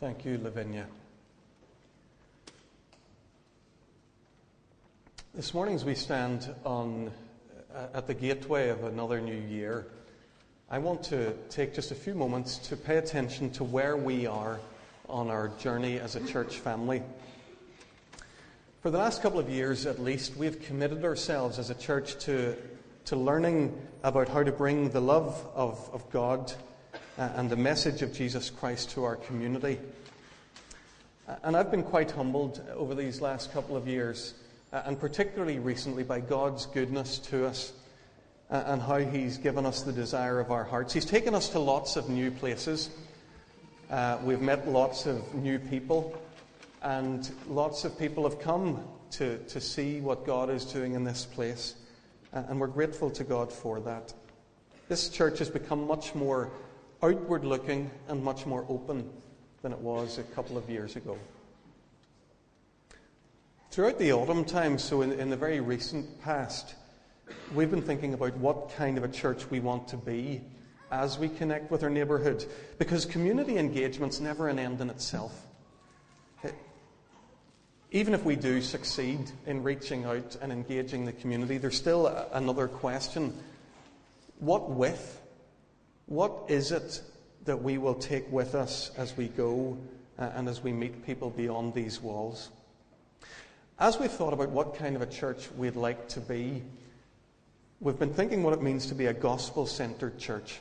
Thank you, Lavinia. This morning, as we stand on, uh, at the gateway of another new year, I want to take just a few moments to pay attention to where we are on our journey as a church family. For the last couple of years, at least, we've committed ourselves as a church to, to learning about how to bring the love of, of God and the message of Jesus Christ to our community. Uh, and I've been quite humbled over these last couple of years, uh, and particularly recently, by God's goodness to us and how He's given us the desire of our hearts. He's taken us to lots of new places. Uh, we've met lots of new people, and lots of people have come to, to see what God is doing in this place. And we're grateful to God for that. This church has become much more outward looking and much more open than it was a couple of years ago. Throughout the autumn time, so in, in the very recent past, we've been thinking about what kind of a church we want to be as we connect with our neighbourhood. Because community engagement's never an end in itself. Even if we do succeed in reaching out and engaging the community, there's still another question. What with? What is it that we will take with us as we go uh, and as we meet people beyond these walls? As we've thought about what kind of a church we'd like to be, we've been thinking what it means to be a gospel centered church.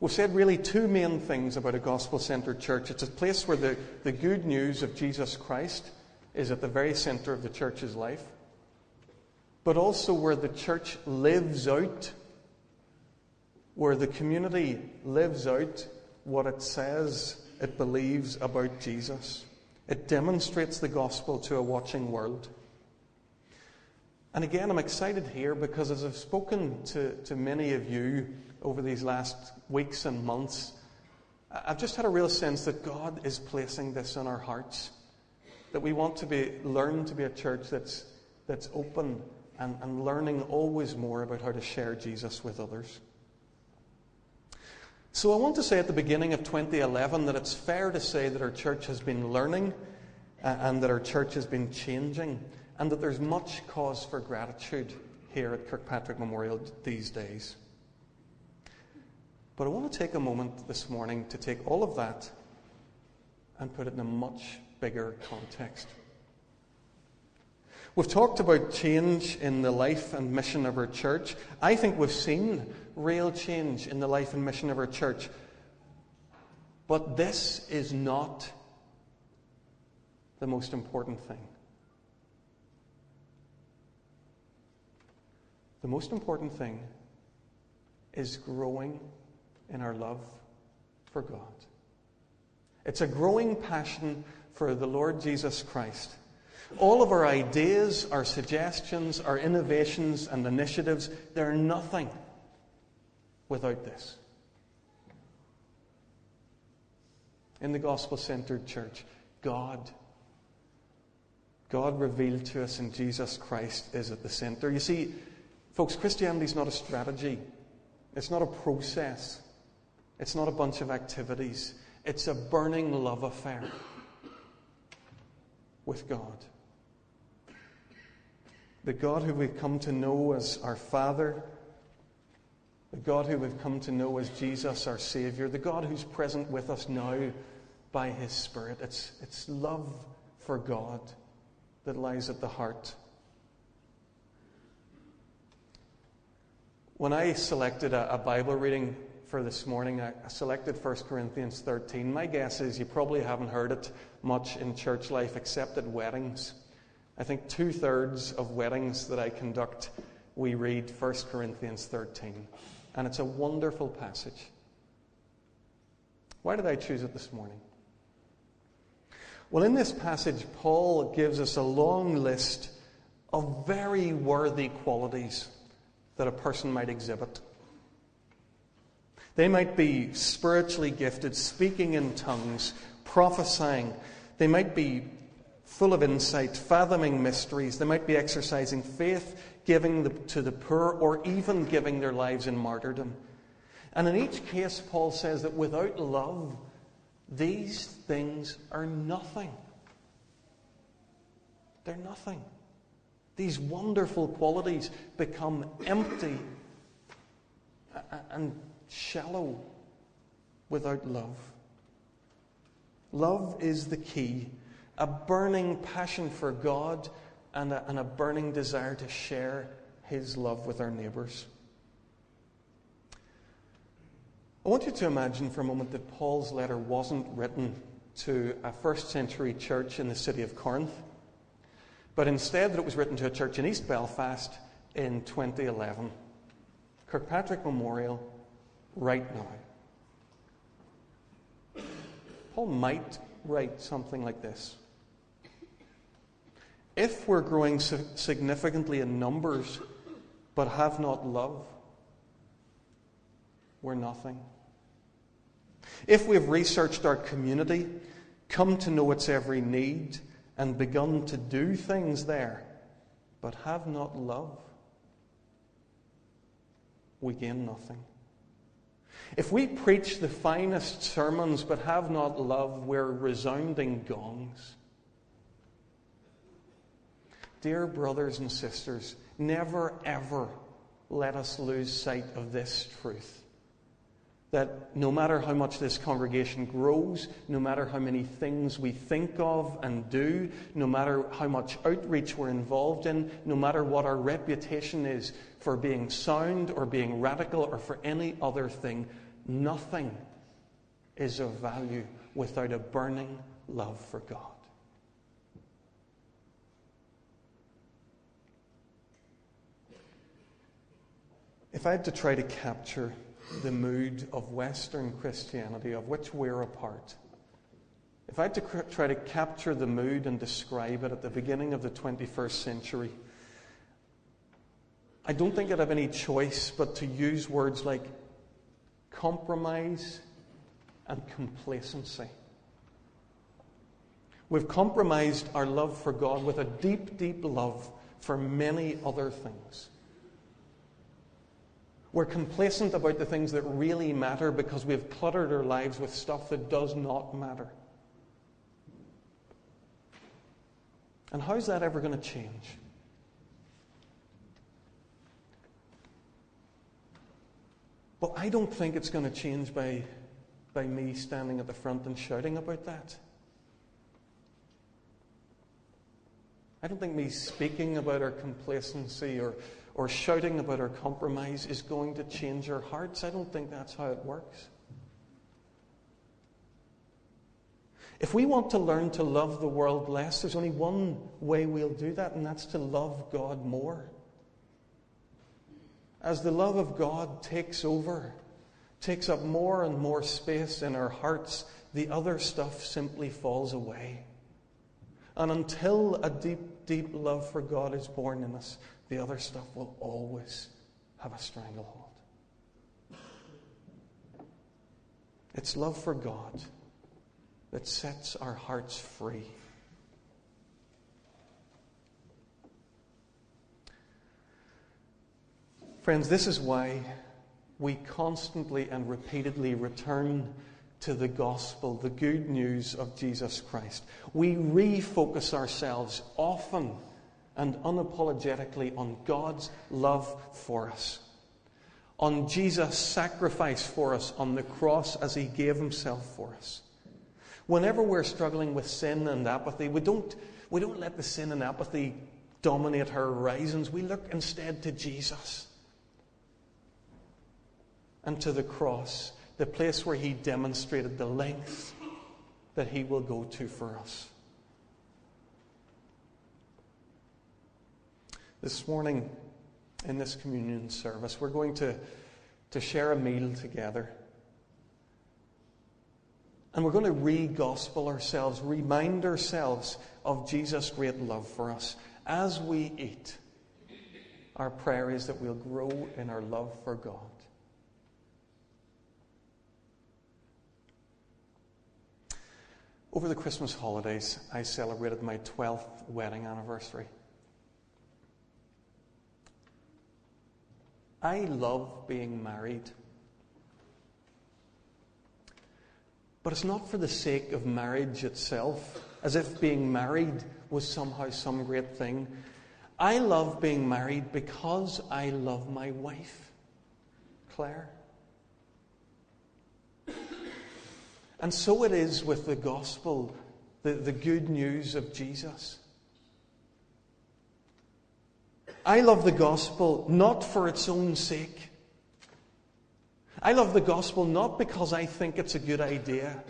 We've said really two main things about a gospel centered church. It's a place where the, the good news of Jesus Christ is at the very center of the church's life, but also where the church lives out where the community lives out what it says it believes about Jesus. It demonstrates the gospel to a watching world. And again, I'm excited here because as I've spoken to, to many of you over these last weeks and months, I've just had a real sense that God is placing this in our hearts. That we want to be, learn to be a church that's, that's open and, and learning always more about how to share Jesus with others. So I want to say at the beginning of 2011 that it's fair to say that our church has been learning uh, and that our church has been changing and that there's much cause for gratitude here at Kirkpatrick Memorial these days. But I want to take a moment this morning to take all of that and put it in a much bigger context. We've talked about change in the life and mission of our church. I think we've seen real change in the life and mission of our church. But this is not the most important thing. The most important thing is growing in our love for God. It's a growing passion for the Lord Jesus Christ all of our ideas, our suggestions, our innovations and initiatives, they're nothing without this. In the gospel centered church, God, God revealed to us in Jesus Christ is at the center. You see, folks, Christianity is not a strategy, it's not a process, it's not a bunch of activities. It's a burning love affair with God the God who we've come to know as our Father, the God who we've come to know as Jesus, our Savior, the God who's present with us now by His Spirit. It's, it's love for God that lies at the heart. When I selected a, a Bible reading for this morning, I, I selected 1 Corinthians 13. My guess is you probably haven't heard it much in church life except at weddings. I think two thirds of weddings that I conduct, we read 1 Corinthians 13. And it's a wonderful passage. Why did I choose it this morning? Well, in this passage, Paul gives us a long list of very worthy qualities that a person might exhibit. They might be spiritually gifted, speaking in tongues, prophesying. They might be full of insight, fathoming mysteries. They might be exercising faith, giving the, to the poor, or even giving their lives in martyrdom. And in each case, Paul says that without love, these things are nothing. They're nothing. These wonderful qualities become empty and shallow without love. Love is the key a burning passion for God and a, and a burning desire to share His love with our neighbours. I want you to imagine for a moment that Paul's letter wasn't written to a first century church in the city of Corinth, but instead that it was written to a church in East Belfast in 2011. Kirkpatrick Memorial, right now. Paul might write something like this If we're growing significantly in numbers but have not love, we're nothing. If we've researched our community, come to know its every need, and begun to do things there, but have not love, we gain nothing. If we preach the finest sermons but have not love, we're resounding gongs. Dear brothers and sisters, never ever let us lose sight of this truth that no matter how much this congregation grows, no matter how many things we think of and do, no matter how much outreach we're involved in, no matter what our reputation is for being sound or being radical or for any other thing, nothing is of value without a burning love for God. If I had to try to capture the mood of Western Christianity, of which we're a part. If I had to try to capture the mood and describe it at the beginning of the 21st century, I don't think I'd have any choice but to use words like compromise and complacency. We've compromised our love for God with a deep, deep love for many other things. We're complacent about the things that really matter because we've cluttered our lives with stuff that does not matter. And how's that ever going to change? Well, I don't think it's going to change by, by me standing at the front and shouting about that. I don't think me speaking about our complacency or or shouting about our compromise is going to change our hearts. I don't think that's how it works. If we want to learn to love the world less, there's only one way we'll do that, and that's to love God more. As the love of God takes over, takes up more and more space in our hearts, the other stuff simply falls away. And until a deep, deep love for God is born in us, the other stuff will always have a stranglehold. It's love for God that sets our hearts free. Friends, this is why we constantly and repeatedly return to the gospel, the good news of Jesus Christ. We refocus ourselves often and unapologetically on God's love for us, on Jesus' sacrifice for us on the cross as he gave himself for us. Whenever we're struggling with sin and apathy, we don't, we don't let the sin and apathy dominate our horizons. We look instead to Jesus and to the cross, the place where he demonstrated the length that he will go to for us. This morning, in this communion service, we're going to, to share a meal together. And we're going to re gospel ourselves, remind ourselves of Jesus' great love for us. As we eat, our prayer is that we'll grow in our love for God. Over the Christmas holidays, I celebrated my 12th wedding anniversary. I love being married. But it's not for the sake of marriage itself, as if being married was somehow some great thing. I love being married because I love my wife, Claire. And so it is with the gospel, the, the good news of Jesus. I love the gospel not for its own sake. I love the gospel not because I think it's a good idea.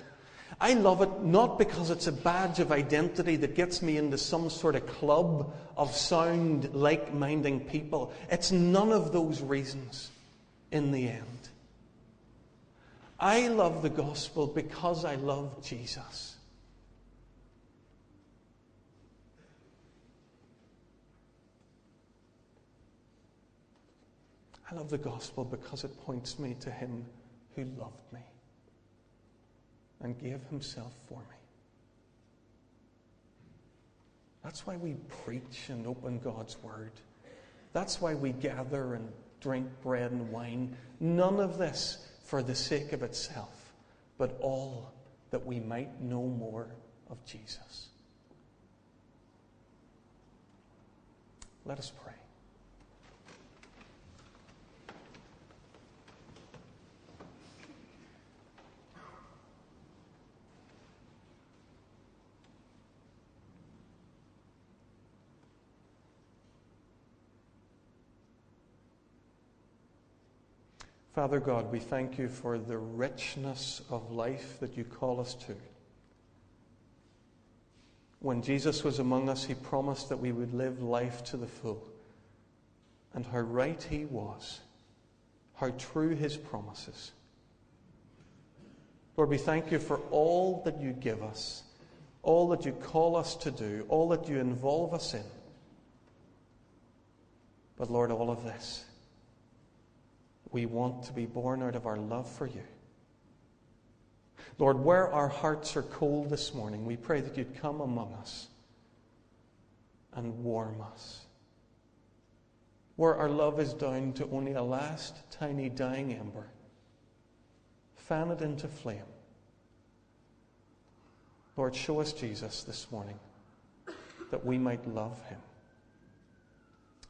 I love it not because it's a badge of identity that gets me into some sort of club of sound, like minding people. It's none of those reasons in the end. I love the gospel because I love Jesus. I love the gospel because it points me to Him who loved me and gave Himself for me. That's why we preach and open God's Word. That's why we gather and drink bread and wine. None of this for the sake of itself, but all that we might know more of Jesus. Let us pray. Father God, we thank you for the richness of life that you call us to. When Jesus was among us, he promised that we would live life to the full. And how right he was, how true his promises. Lord, we thank you for all that you give us, all that you call us to do, all that you involve us in. But Lord, all of this we want to be born out of our love for you. Lord, where our hearts are cold this morning, we pray that you'd come among us and warm us. Where our love is down to only a last tiny dying ember, fan it into flame. Lord, show us Jesus this morning that we might love him.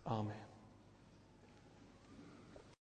Amen.